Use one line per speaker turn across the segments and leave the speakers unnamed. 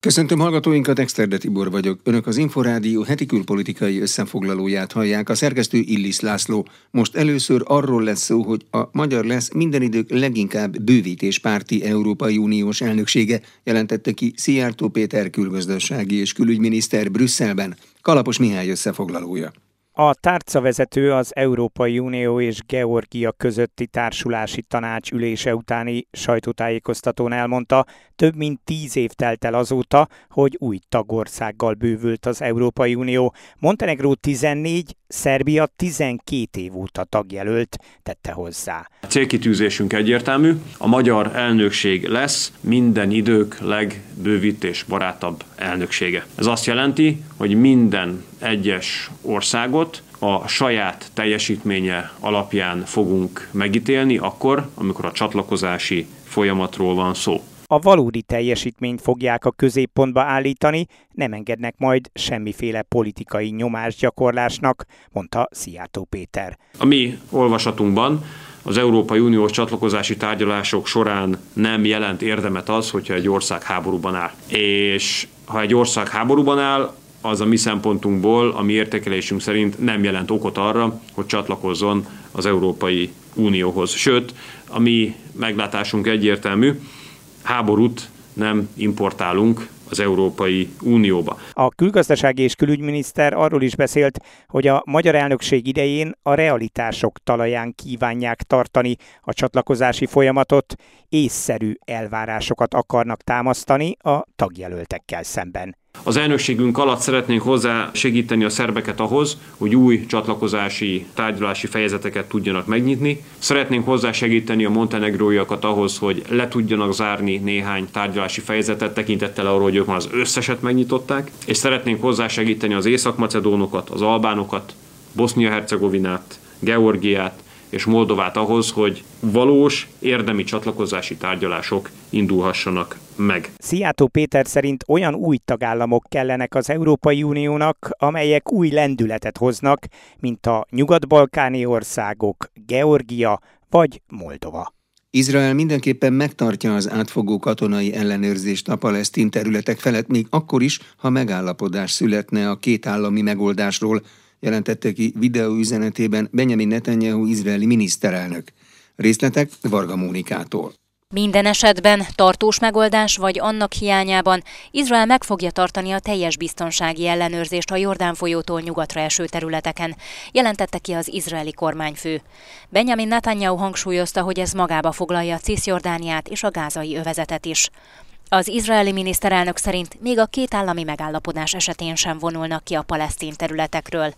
Köszöntöm hallgatóinkat, Exterde Tibor vagyok. Önök az Inforádió heti külpolitikai összefoglalóját hallják, a szerkesztő Illis László. Most először arról lesz szó, hogy a magyar lesz minden idők leginkább bővítéspárti Európai Uniós elnöksége, jelentette ki Szijjártó Péter külgazdasági és külügyminiszter Brüsszelben. Kalapos Mihály összefoglalója.
A tárcavezető az Európai Unió és Georgia közötti társulási tanács ülése utáni sajtótájékoztatón elmondta, több mint tíz év telt el azóta, hogy új tagországgal bővült az Európai Unió. Montenegró 14, Szerbia 12 év óta tagjelölt, tette hozzá.
A célkitűzésünk egyértelmű, a magyar elnökség lesz minden idők legbővítés barátabb elnöksége. Ez azt jelenti, hogy minden egyes országot a saját teljesítménye alapján fogunk megítélni akkor, amikor a csatlakozási folyamatról van szó
a valódi teljesítményt fogják a középpontba állítani, nem engednek majd semmiféle politikai nyomásgyakorlásnak, mondta Szijjártó Péter.
A mi olvasatunkban az Európai Uniós csatlakozási tárgyalások során nem jelent érdemet az, hogyha egy ország háborúban áll. És ha egy ország háborúban áll, az a mi szempontunkból, a mi értékelésünk szerint nem jelent okot arra, hogy csatlakozzon az Európai Unióhoz. Sőt, a mi meglátásunk egyértelmű, háborút nem importálunk az Európai Unióba.
A külgazdasági és külügyminiszter arról is beszélt, hogy a magyar elnökség idején a realitások talaján kívánják tartani a csatlakozási folyamatot, észszerű elvárásokat akarnak támasztani a tagjelöltekkel szemben.
Az elnökségünk alatt szeretnénk hozzá segíteni a szerbeket ahhoz, hogy új csatlakozási, tárgyalási fejezeteket tudjanak megnyitni. Szeretnénk hozzá segíteni a montenegróiakat ahhoz, hogy le tudjanak zárni néhány tárgyalási fejezetet tekintettel arról, hogy ők már az összeset megnyitották, és szeretnénk hozzá segíteni az észak-macedónokat, az albánokat, Bosznia-Hercegovinát, Georgiát, és Moldovát ahhoz, hogy valós érdemi csatlakozási tárgyalások indulhassanak meg.
Szijjátó Péter szerint olyan új tagállamok kellenek az Európai Uniónak, amelyek új lendületet hoznak, mint a nyugat-balkáni országok, Georgia vagy Moldova.
Izrael mindenképpen megtartja az átfogó katonai ellenőrzést a palesztin területek felett, még akkor is, ha megállapodás születne a két állami megoldásról, jelentette ki videóüzenetében Benjamin Netanyahu izraeli miniszterelnök. Részletek Varga Mónikától.
Minden esetben, tartós megoldás vagy annak hiányában Izrael meg fogja tartani a teljes biztonsági ellenőrzést a Jordán folyótól nyugatra eső területeken, jelentette ki az izraeli kormányfő. Benjamin Netanyahu hangsúlyozta, hogy ez magába foglalja Cisjordániát és a gázai övezetet is. Az izraeli miniszterelnök szerint még a két állami megállapodás esetén sem vonulnak ki a palesztin területekről.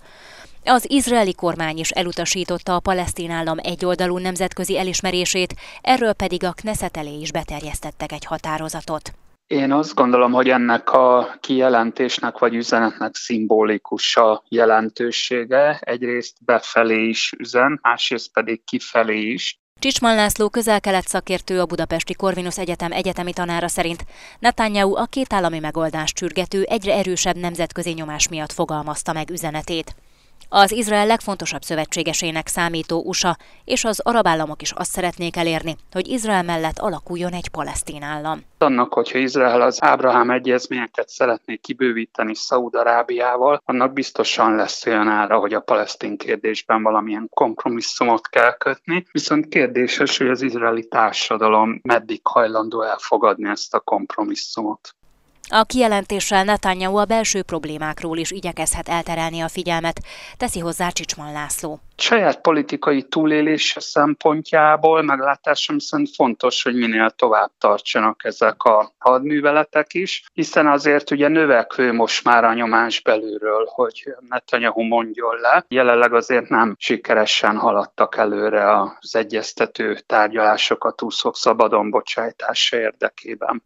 Az izraeli kormány is elutasította a palesztin állam egyoldalú nemzetközi elismerését, erről pedig a Knesset elé is beterjesztettek egy határozatot.
Én azt gondolom, hogy ennek a kijelentésnek vagy üzenetnek szimbolikus a jelentősége. Egyrészt befelé is üzen, másrészt pedig kifelé is.
Csicsman László közel-kelet szakértő a Budapesti Corvinus Egyetem egyetemi tanára szerint Netanyahu a két állami megoldást csürgető egyre erősebb nemzetközi nyomás miatt fogalmazta meg üzenetét. Az Izrael legfontosabb szövetségesének számító USA és az arab államok is azt szeretnék elérni, hogy Izrael mellett alakuljon egy palesztin állam.
Annak, hogyha Izrael az Ábrahám egyezményeket szeretné kibővíteni Szaúd-Arábiával, annak biztosan lesz olyan ára, hogy a palesztin kérdésben valamilyen kompromisszumot kell kötni, viszont kérdéses, hogy az izraeli társadalom meddig hajlandó elfogadni ezt a kompromisszumot.
A kijelentéssel Netanyahu a belső problémákról is igyekezhet elterelni a figyelmet, teszi hozzá Csicsman László.
Saját politikai túlélés szempontjából meglátásom szerint fontos, hogy minél tovább tartsanak ezek a hadműveletek is, hiszen azért ugye növekvő most már a nyomás belülről, hogy Netanyahu mondjon le. Jelenleg azért nem sikeresen haladtak előre az egyeztető tárgyalásokat úszok szabadon bocsájtása érdekében.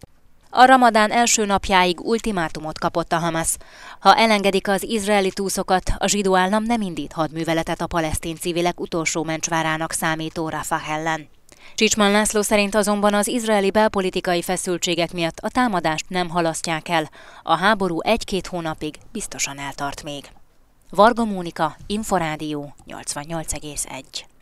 A ramadán első napjáig ultimátumot kapott a Hamas. Ha elengedik az izraeli túszokat, a zsidó állam nem indít hadműveletet a palesztin civilek utolsó mencsvárának számító Rafah ellen. Csicsman László szerint azonban az izraeli belpolitikai feszültségek miatt a támadást nem halasztják el. A háború egy-két hónapig biztosan eltart még. Varga Mónika, Inforádió 88,1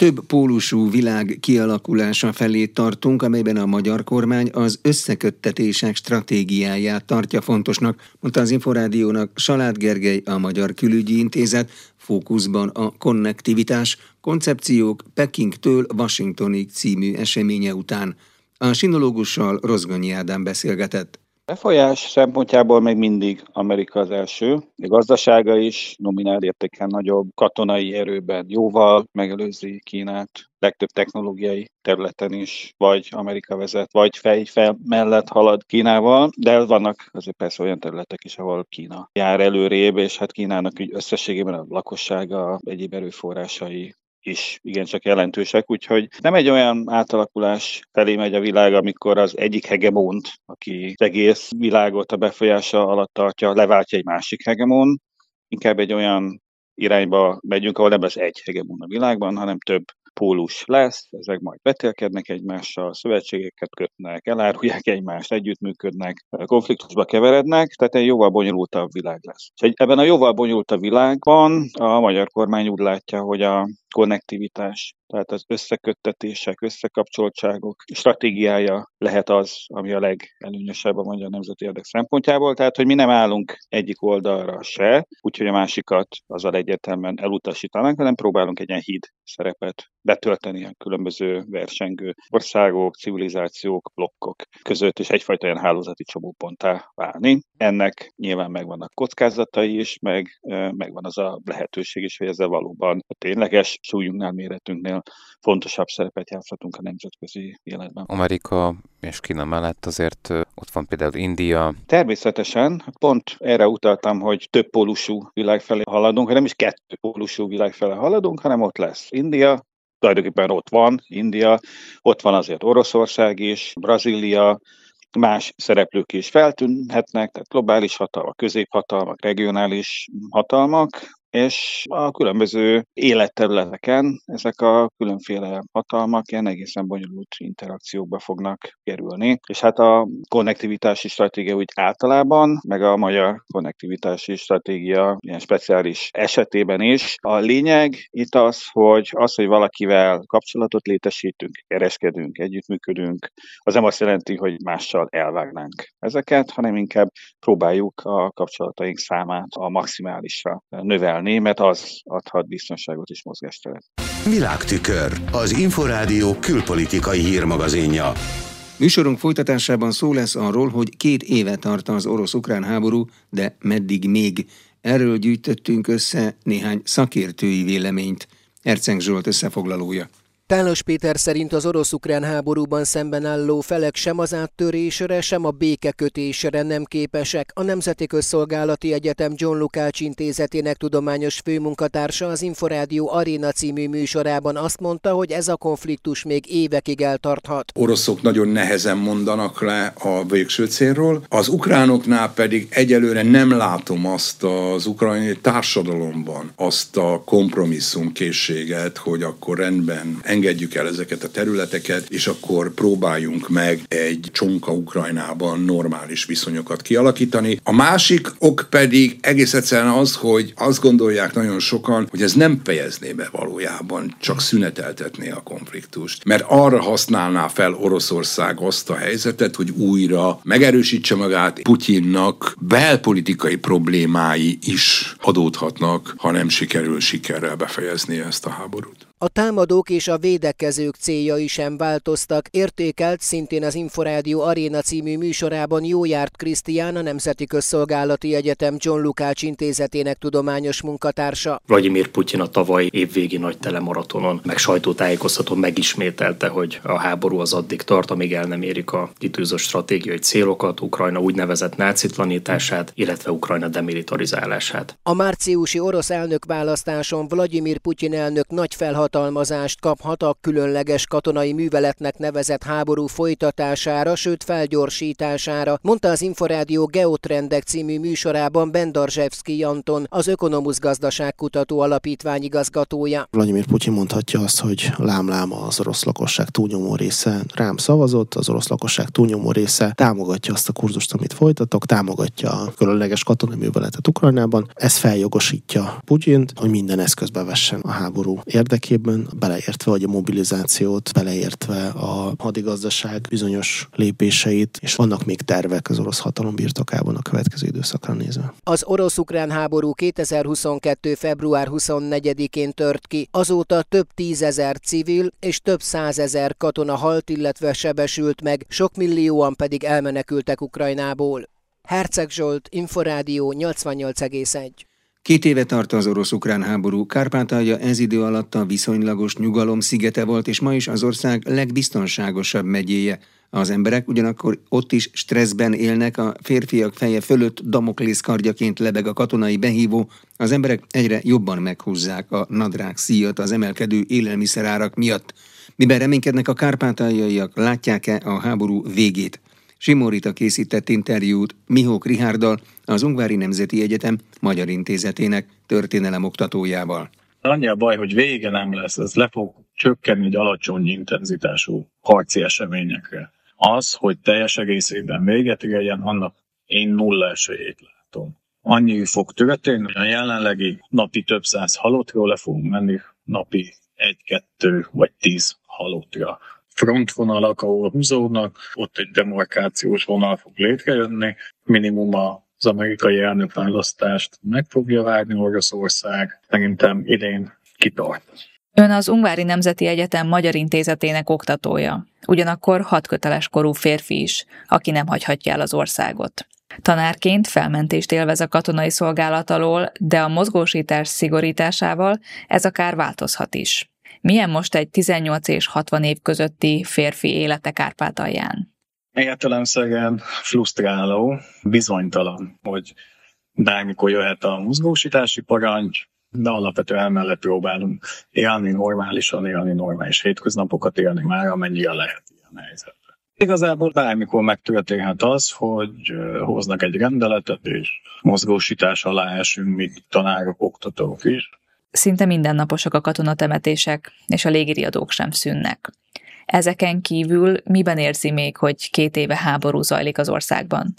több pólusú világ kialakulása felé tartunk, amelyben a magyar kormány az összeköttetések stratégiáját tartja fontosnak, mondta az Inforádiónak Salát Gergely, a Magyar Külügyi Intézet, fókuszban a konnektivitás, koncepciók Pekingtől Washingtonig című eseménye után. A sinológussal Rozgonyi Ádám beszélgetett.
Befolyás szempontjából még mindig Amerika az első. A gazdasága is nominál értéken nagyobb, katonai erőben jóval megelőzi Kínát, legtöbb technológiai területen is, vagy Amerika vezet, vagy fej, fel mellett halad Kínával, de vannak azért persze olyan területek is, ahol Kína jár előrébb, és hát Kínának úgy összességében a lakossága, egyéb erőforrásai is igencsak jelentősek, úgyhogy nem egy olyan átalakulás felé megy a világ, amikor az egyik hegemont, aki az egész világot a befolyása alatt tartja, leváltja egy másik hegemon, inkább egy olyan irányba megyünk, ahol nem lesz egy hegemon a világban, hanem több pólus lesz, ezek majd vetélkednek egymással, szövetségeket kötnek, elárulják egymást, együttműködnek, konfliktusba keverednek, tehát egy jóval bonyolultabb világ lesz. És ebben a jóval bonyolultabb világban a magyar kormány úgy látja, hogy a konnektivitás, tehát az összeköttetések, összekapcsoltságok stratégiája lehet az, ami a legelőnyösebb a magyar nemzeti érdek szempontjából. Tehát, hogy mi nem állunk egyik oldalra se, úgyhogy a másikat azzal egyértelműen elutasítanak, hanem próbálunk egy ilyen híd szerepet betölteni a különböző versengő országok, civilizációk, blokkok között, és egyfajta ilyen hálózati csomóponttá válni. Ennek nyilván megvannak kockázatai is, meg megvan az a lehetőség is, hogy ezzel valóban a tényleges súlyunknál, méretünknél fontosabb szerepet játszhatunk a nemzetközi életben.
Amerika és Kína mellett azért ott van például India.
Természetesen, pont erre utaltam, hogy több pólusú világ felé haladunk, hanem is kettő pólusú világ felé haladunk, hanem ott lesz India, tulajdonképpen ott van India, ott van azért Oroszország is, Brazília, más szereplők is feltűnhetnek, tehát globális hatalmak, középhatalmak, regionális hatalmak, és a különböző életterületeken ezek a különféle hatalmak ilyen egészen bonyolult interakciókba fognak kerülni. És hát a konnektivitási stratégia úgy általában, meg a magyar konnektivitási stratégia ilyen speciális esetében is. A lényeg itt az, hogy az, hogy valakivel kapcsolatot létesítünk, kereskedünk, együttműködünk, az nem azt jelenti, hogy mással elvágnánk ezeket, hanem inkább próbáljuk a kapcsolataink számát a maximálisra növelni növelni, mert az adhat biztonságot és mozgásteret.
Világtükör, az Inforádió külpolitikai hírmagazinja.
Műsorunk folytatásában szó lesz arról, hogy két éve tart az orosz-ukrán háború, de meddig még. Erről gyűjtöttünk össze néhány szakértői véleményt. Erceng Zsolt összefoglalója.
Tálos Péter szerint az orosz-ukrán háborúban szemben álló felek sem az áttörésre, sem a békekötésre nem képesek. A Nemzeti Közszolgálati Egyetem John Lukács intézetének tudományos főmunkatársa az Inforádió Aréna című műsorában azt mondta, hogy ez a konfliktus még évekig eltarthat.
Oroszok nagyon nehezen mondanak le a végső célról, az ukránoknál pedig egyelőre nem látom azt az ukrajnai társadalomban azt a kompromisszumkészséget, hogy akkor rendben engedjük el ezeket a területeket, és akkor próbáljunk meg egy csonka Ukrajnában normális viszonyokat kialakítani. A másik ok pedig egész egyszerűen az, hogy azt gondolják nagyon sokan, hogy ez nem fejezné be valójában, csak szüneteltetné a konfliktust. Mert arra használná fel Oroszország azt a helyzetet, hogy újra megerősítse magát Putyinnak belpolitikai problémái is adódhatnak, ha nem sikerül sikerrel befejezni ezt a háborút.
A támadók és a védekezők céljai sem változtak, értékelt szintén az Inforádió Aréna című műsorában Jójárt Krisztián, a Nemzeti Közszolgálati Egyetem John Lukács intézetének tudományos munkatársa.
Vladimir Putyin a tavaly évvégi nagy telemaratonon, meg sajtótájékoztatón megismételte, hogy a háború az addig tart, amíg el nem érik a kitűzött stratégiai célokat, Ukrajna úgynevezett nácitlanítását, illetve Ukrajna demilitarizálását.
A márciusi orosz elnökválasztáson Vladimir Putyin elnök nagy felhat felhatalmazást kaphat a különleges katonai műveletnek nevezett háború folytatására, sőt felgyorsítására, mondta az Inforádió Geotrendek című műsorában Bendarzsevszki Anton, az Ökonomusz Gazdaságkutató Alapítvány igazgatója.
Vladimir Putyin mondhatja azt, hogy lámláma az orosz lakosság túlnyomó része rám szavazott, az orosz lakosság túlnyomó része támogatja azt a kurzust, amit folytatok, támogatja a különleges katonai műveletet Ukrajnában. Ez feljogosítja Putyint, hogy minden eszközbe vessen a háború érdekében érdekében, beleértve hogy a mobilizációt, beleértve a hadigazdaság bizonyos lépéseit, és vannak még tervek az orosz hatalom birtokában a következő időszakra nézve.
Az orosz-ukrán háború 2022. február 24-én tört ki. Azóta több tízezer civil és több százezer katona halt, illetve sebesült meg, sok millióan pedig elmenekültek Ukrajnából. Herceg Zsolt, Inforádió 88,1.
Két éve tart az orosz-ukrán háború. Kárpátalja ez idő alatt a viszonylagos nyugalom szigete volt, és ma is az ország legbiztonságosabb megyéje. Az emberek ugyanakkor ott is stresszben élnek, a férfiak feje fölött damoklész kardjaként lebeg a katonai behívó, az emberek egyre jobban meghúzzák a nadrág szíjat az emelkedő élelmiszerárak miatt. Miben reménykednek a kárpátaljaiak, látják-e a háború végét? Simorita készített interjút Mihók Rihárdal, az Ungvári Nemzeti Egyetem Magyar Intézetének történelem oktatójával.
Annyi a baj, hogy vége nem lesz, ez le fog csökkenni egy alacsony intenzitású harci eseményekre. Az, hogy teljes egészében véget érjen, annak én nulla esélyét látom. Annyi fog történni, hogy a jelenlegi napi több száz halottról le fogunk menni napi egy-kettő vagy tíz halottra frontvonalak, ahol húzódnak, ott egy demarkációs vonal fog létrejönni, minimum az amerikai elnökválasztást meg fogja várni Oroszország, szerintem idén kitart.
Ön az Ungvári Nemzeti Egyetem Magyar Intézetének oktatója, ugyanakkor hat köteles korú férfi is, aki nem hagyhatja el az országot. Tanárként felmentést élvez a katonai szolgálat alól, de a mozgósítás szigorításával ez akár változhat is. Milyen most egy 18 és 60 év közötti férfi élete Kárpátalján?
Értelemszerűen frusztráló, bizonytalan, hogy bármikor jöhet a mozgósítási parancs, de alapvetően emellett próbálunk élni normálisan, élni normális hétköznapokat élni már, amennyire lehet ilyen helyzetben. Igazából bármikor megtörténhet az, hogy hoznak egy rendeletet, és mozgósítás alá esünk, mi tanárok, oktatók is,
Szinte mindennaposak a katonatemetések, és a légiriadók sem szűnnek. Ezeken kívül miben érzi még, hogy két éve háború zajlik az országban?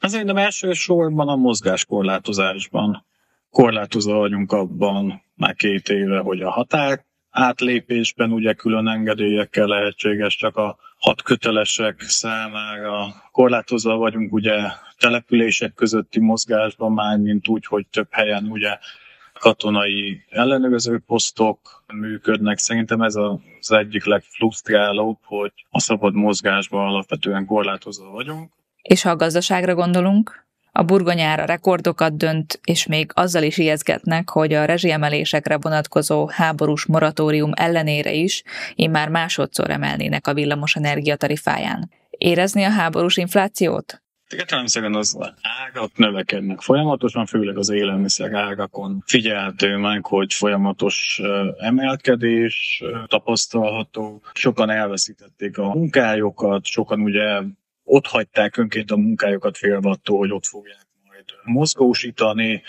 Azért nem elsősorban a mozgáskorlátozásban. Korlátozva vagyunk abban már két éve, hogy a határ átlépésben ugye külön engedélyekkel lehetséges csak a hat kötelesek számára. Korlátozva vagyunk ugye települések közötti mozgásban már, mint úgy, hogy több helyen ugye katonai ellenőrző posztok működnek. Szerintem ez az egyik legfrusztrálóbb, hogy a szabad mozgásban alapvetően korlátozva vagyunk.
És ha a gazdaságra gondolunk, a burgonyára rekordokat dönt, és még azzal is ijeszgetnek, hogy a rezsiemelésekre vonatkozó háborús moratórium ellenére is immár másodszor emelnének a villamos energia tarifáján. Érezni a háborús inflációt?
Értelemszerűen az árak növekednek folyamatosan, főleg az élelmiszer árakon figyelhető meg, hogy folyamatos emelkedés tapasztalható. Sokan elveszítették a munkájukat, sokan ugye ott hagyták önként a munkájukat félve attól, hogy ott fogják majd mozgósítani.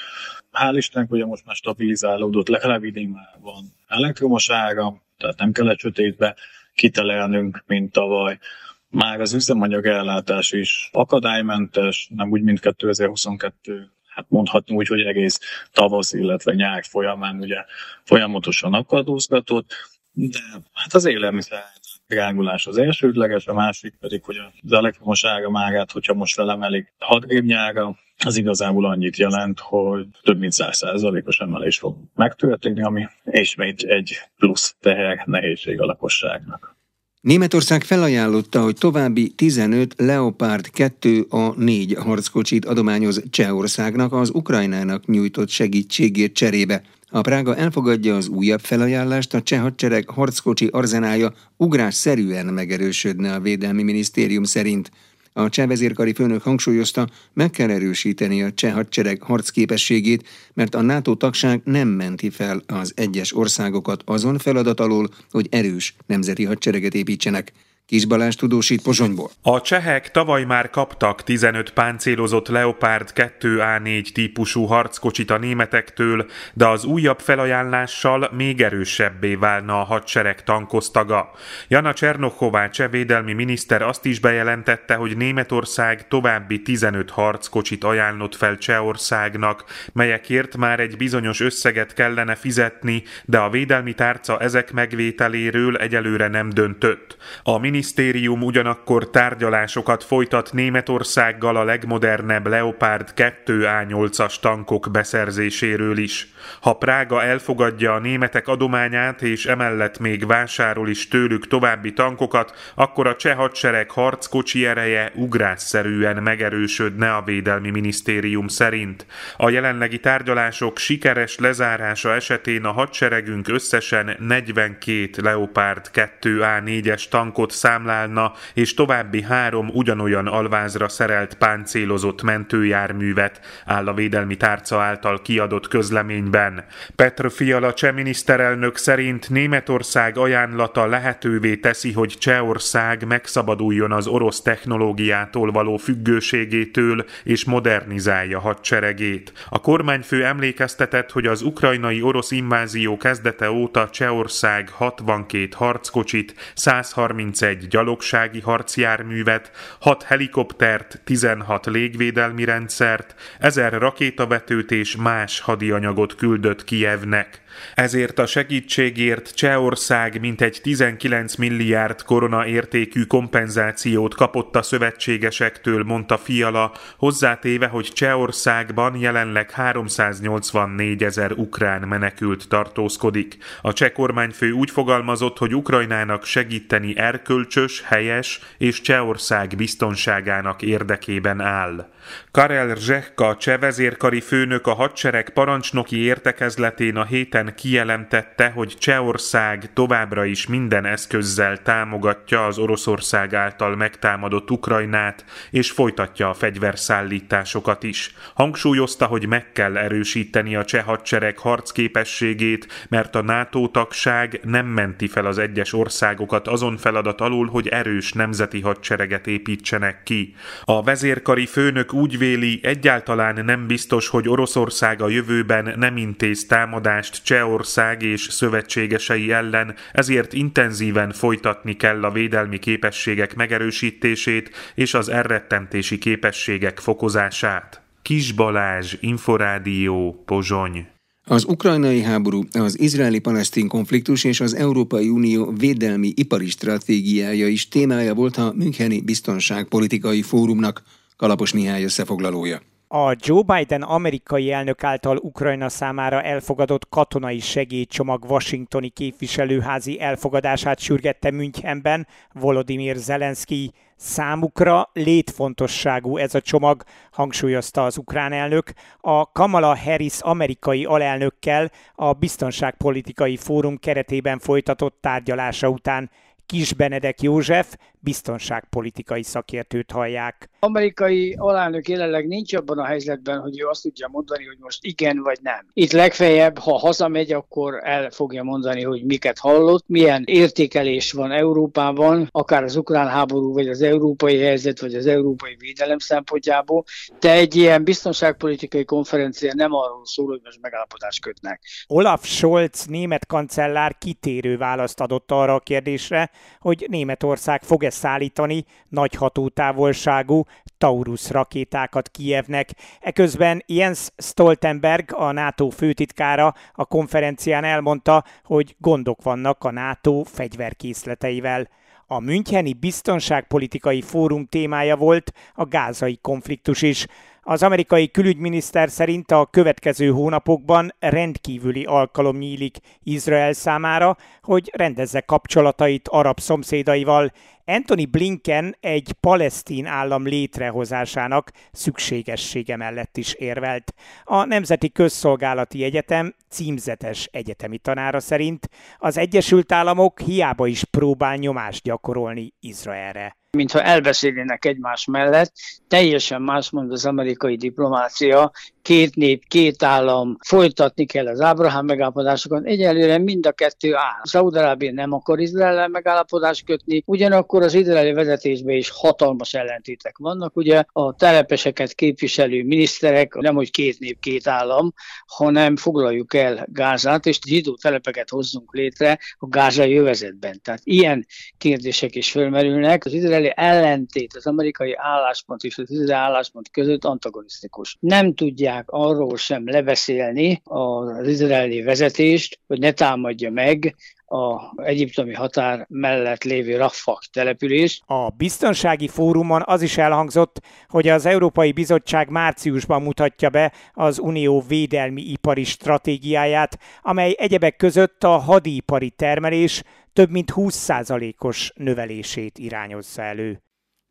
Hál' Istennek ugye most már stabilizálódott, legalább idén már van elektromos áram, tehát nem kellett sötétbe kitelelnünk, mint tavaly már az üzemanyag ellátás is akadálymentes, nem úgy, mint 2022 hát mondhatni úgy, hogy egész tavasz, illetve nyár folyamán ugye folyamatosan akadózgatott, de hát az élelmiszer drágulás az elsődleges, a másik pedig, hogy az elektromos áramárát, hogyha most felemelik 6 nyára, az igazából annyit jelent, hogy több mint 100%-os emelés fog megtörténni, ami ismét egy plusz teher nehézség a lakosságnak.
Németország felajánlotta, hogy további 15 Leopard 2A4 harckocsit adományoz Csehországnak az Ukrajnának nyújtott segítségért cserébe. A Prága elfogadja az újabb felajánlást, a cseh hadsereg harckocsi arzenája ugrásszerűen megerősödne a Védelmi Minisztérium szerint. A cseh vezérkari főnök hangsúlyozta, meg kell erősíteni a cseh hadsereg harcképességét, mert a NATO tagság nem menti fel az egyes országokat azon feladat alól, hogy erős nemzeti hadsereget építsenek. Kis Balázs tudósít Pozsonyból.
A csehek tavaly már kaptak 15 páncélozott Leopard 2A4 típusú harckocsit a németektől, de az újabb felajánlással még erősebbé válna a hadsereg tankosztaga. Jana Csernokhová csevédelmi miniszter azt is bejelentette, hogy Németország további 15 harckocsit ajánlott fel Csehországnak, melyekért már egy bizonyos összeget kellene fizetni, de a védelmi tárca ezek megvételéről egyelőre nem döntött. A minisztérium ugyanakkor tárgyalásokat folytat Németországgal a legmodernebb Leopard 2A8-as tankok beszerzéséről is. Ha Prága elfogadja a németek adományát és emellett még vásárol is tőlük további tankokat, akkor a cseh hadsereg harckocsi ereje ugrásszerűen megerősödne a védelmi minisztérium szerint. A jelenlegi tárgyalások sikeres lezárása esetén a hadseregünk összesen 42 Leopard 2A4-es tankot számlálna, és további három ugyanolyan alvázra szerelt páncélozott mentőjárművet, áll a védelmi tárca által kiadott közleményben. Petr Fiala cseh miniszterelnök szerint Németország ajánlata lehetővé teszi, hogy Csehország megszabaduljon az orosz technológiától való függőségétől és modernizálja hadseregét. A kormányfő emlékeztetett, hogy az ukrajnai orosz invázió kezdete óta Csehország 62 harckocsit, 131 gyalogsági harcjárművet, 6 helikoptert, 16 légvédelmi rendszert, 1000 rakétavetőt és más hadianyagot küldött Kijevnek. Ezért a segítségért Csehország mintegy 19 milliárd korona értékű kompenzációt kapott a szövetségesektől, mondta Fiala, hozzátéve, hogy Csehországban jelenleg 384 ezer ukrán menekült tartózkodik. A cseh kormányfő úgy fogalmazott, hogy Ukrajnának segíteni erkölcsös, helyes és Csehország biztonságának érdekében áll. Karel Zsehka, cseh vezérkari főnök a hadsereg parancsnoki értekezletén a héten kijelentette, hogy Csehország továbbra is minden eszközzel támogatja az Oroszország által megtámadott Ukrajnát, és folytatja a fegyverszállításokat is. Hangsúlyozta, hogy meg kell erősíteni a cseh hadsereg harcképességét, mert a NATO tagság nem menti fel az egyes országokat azon feladat alul, hogy erős nemzeti hadsereget építsenek ki. A vezérkari főnök úgy véli, egyáltalán nem biztos, hogy Oroszország a jövőben nem intéz támadást Csehország és szövetségesei ellen, ezért intenzíven folytatni kell a védelmi képességek megerősítését és az elrettentési képességek fokozását. Kis Balázs, Inforádió, Pozsony.
Az ukrajnai háború, az izraeli-palesztin konfliktus és az Európai Unió védelmi ipari stratégiája is témája volt a Müncheni Biztonságpolitikai Fórumnak, Kalapos Mihály összefoglalója.
A Joe Biden amerikai elnök által Ukrajna számára elfogadott katonai segélycsomag washingtoni képviselőházi elfogadását sürgette Münchenben Volodymyr Zelenszky. Számukra létfontosságú ez a csomag, hangsúlyozta az ukrán elnök. A Kamala Harris amerikai alelnökkel a Biztonságpolitikai Fórum keretében folytatott tárgyalása után Kis Benedek József, biztonságpolitikai szakértőt hallják.
Amerikai alelnök jelenleg nincs abban a helyzetben, hogy ő azt tudja mondani, hogy most igen vagy nem. Itt legfeljebb, ha hazamegy, akkor el fogja mondani, hogy miket hallott, milyen értékelés van Európában, akár az ukrán háború, vagy az európai helyzet, vagy az európai védelem szempontjából, de egy ilyen biztonságpolitikai konferencia nem arról szól, hogy most megállapodást kötnek.
Olaf Scholz német kancellár kitérő választ adott arra a kérdésre, hogy Németország fog-e szállítani nagy hatótávolságú Taurus rakétákat Kijevnek. Eközben Jens Stoltenberg, a NATO főtitkára a konferencián elmondta, hogy gondok vannak a NATO fegyverkészleteivel. A Müncheni Biztonságpolitikai Fórum témája volt a gázai konfliktus is. Az amerikai külügyminiszter szerint a következő hónapokban rendkívüli alkalom nyílik Izrael számára, hogy rendezze kapcsolatait arab szomszédaival. Anthony Blinken egy palesztin állam létrehozásának szükségessége mellett is érvelt. A Nemzeti Közszolgálati Egyetem címzetes egyetemi tanára szerint az Egyesült Államok hiába is próbál nyomást gyakorolni Izraelre.
Mintha elbeszélnének egymás mellett. Teljesen más mond az amerikai diplomácia, két nép, két állam, folytatni kell az Ábrahám megállapodásokat. Egyelőre mind a kettő áll. Szaudarábia nem akar Izrael megállapodást kötni, ugyanakkor az izraeli vezetésben is hatalmas ellentétek vannak. Ugye a telepeseket képviselő miniszterek nem, hogy két nép, két állam, hanem foglaljuk el Gázát, és zsidó telepeket hozzunk létre a gázai jövezetben. Tehát ilyen kérdések is fölmerülnek. Az izraeli ellentét, az amerikai álláspont és az izraeli álláspont között antagonisztikus. Nem tudják arról sem lebeszélni az izraeli vezetést, hogy ne támadja meg a egyiptomi határ mellett lévő Rafah település.
A biztonsági fórumon az is elhangzott, hogy az Európai Bizottság márciusban mutatja be az Unió védelmi ipari stratégiáját, amely egyebek között a hadipari termelés több mint 20%-os növelését irányozza elő.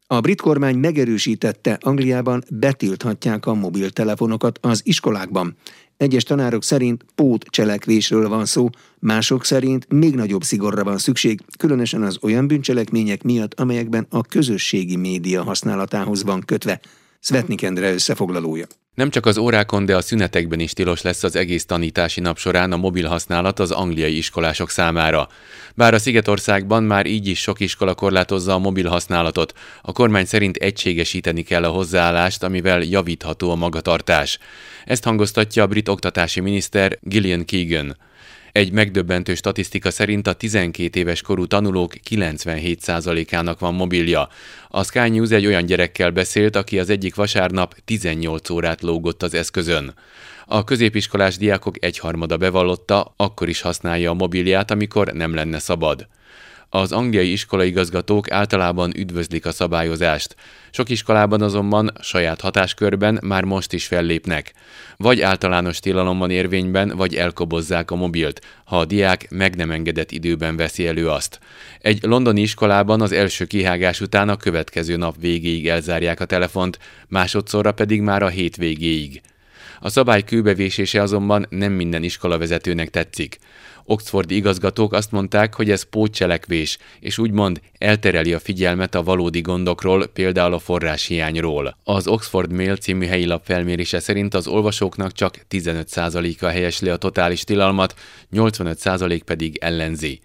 A brit kormány megerősítette, Angliában betilthatják a mobiltelefonokat az iskolákban. Egyes tanárok szerint pót cselekvésről van szó, mások szerint még nagyobb szigorra van szükség, különösen az olyan bűncselekmények miatt, amelyekben a közösségi média használatához van kötve. Svetnik Endre összefoglalója.
Nem csak az órákon, de a szünetekben is tilos lesz az egész tanítási nap során a mobil használat az angliai iskolások számára. Bár a Szigetországban már így is sok iskola korlátozza a mobil használatot, a kormány szerint egységesíteni kell a hozzáállást, amivel javítható a magatartás. Ezt hangoztatja a brit oktatási miniszter Gillian Keegan. Egy megdöbbentő statisztika szerint a 12 éves korú tanulók 97%-ának van mobilja. A Sky News egy olyan gyerekkel beszélt, aki az egyik vasárnap 18 órát lógott az eszközön. A középiskolás diákok egyharmada bevallotta, akkor is használja a mobilját, amikor nem lenne szabad. Az angliai iskolaigazgatók általában üdvözlik a szabályozást. Sok iskolában azonban saját hatáskörben már most is fellépnek. Vagy általános tilalom van érvényben, vagy elkobozzák a mobilt, ha a diák meg nem engedett időben veszi elő azt. Egy londoni iskolában az első kihágás után a következő nap végéig elzárják a telefont, másodszorra pedig már a hét végéig. A szabály kőbevésése azonban nem minden iskolavezetőnek tetszik. Oxfordi igazgatók azt mondták, hogy ez pótcselekvés, és úgymond eltereli a figyelmet a valódi gondokról, például a forráshiányról. Az Oxford Mail című helyi lap felmérése szerint az olvasóknak csak 15%-a helyesli a totális tilalmat, 85% pedig ellenzi.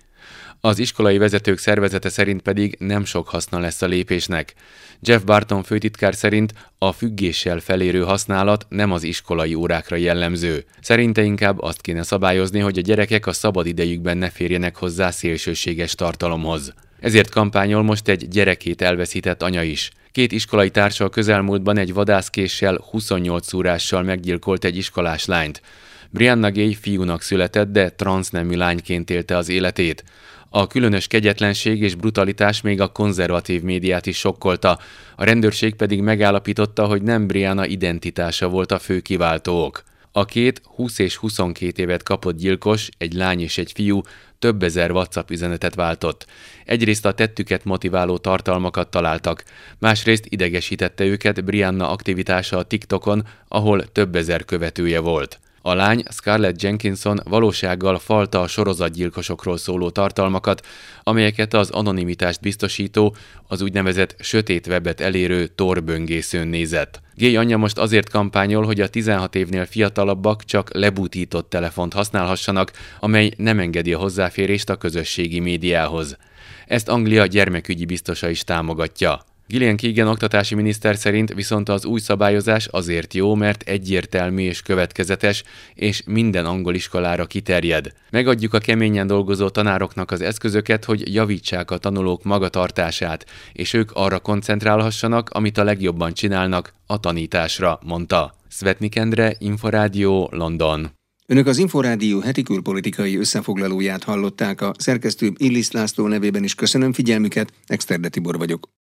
Az iskolai vezetők szervezete szerint pedig nem sok haszna lesz a lépésnek. Jeff Barton főtitkár szerint a függéssel felérő használat nem az iskolai órákra jellemző. Szerinte inkább azt kéne szabályozni, hogy a gyerekek a szabad idejükben ne férjenek hozzá szélsőséges tartalomhoz. Ezért kampányol most egy gyerekét elveszített anya is. Két iskolai társal közelmúltban egy vadászkéssel 28 órással meggyilkolt egy iskolás lányt. Brianna Gay fiúnak született, de transznemű lányként élte az életét. A különös kegyetlenség és brutalitás még a konzervatív médiát is sokkolta, a rendőrség pedig megállapította, hogy nem Brianna identitása volt a fő kiváltók. A két 20 és 22 évet kapott gyilkos, egy lány és egy fiú több ezer WhatsApp üzenetet váltott. Egyrészt a tettüket motiváló tartalmakat találtak, másrészt idegesítette őket Brianna aktivitása a TikTokon, ahol több ezer követője volt. A lány Scarlett Jenkinson valósággal falta a sorozatgyilkosokról szóló tartalmakat, amelyeket az anonimitást biztosító, az úgynevezett sötét webet elérő Tor böngészőn nézett. Gay anyja most azért kampányol, hogy a 16 évnél fiatalabbak csak lebutított telefont használhassanak, amely nem engedi a hozzáférést a közösségi médiához. Ezt Anglia gyermekügyi biztosa is támogatja. Gillian Keegan oktatási miniszter szerint viszont az új szabályozás azért jó, mert egyértelmű és következetes, és minden angol iskolára kiterjed. Megadjuk a keményen dolgozó tanároknak az eszközöket, hogy javítsák a tanulók magatartását, és ők arra koncentrálhassanak, amit a legjobban csinálnak, a tanításra, mondta. Svetnik Endre, Inforádió, London.
Önök az Inforádió heti külpolitikai összefoglalóját hallották a szerkesztő Illis László nevében is köszönöm figyelmüket, Exterde Tibor vagyok.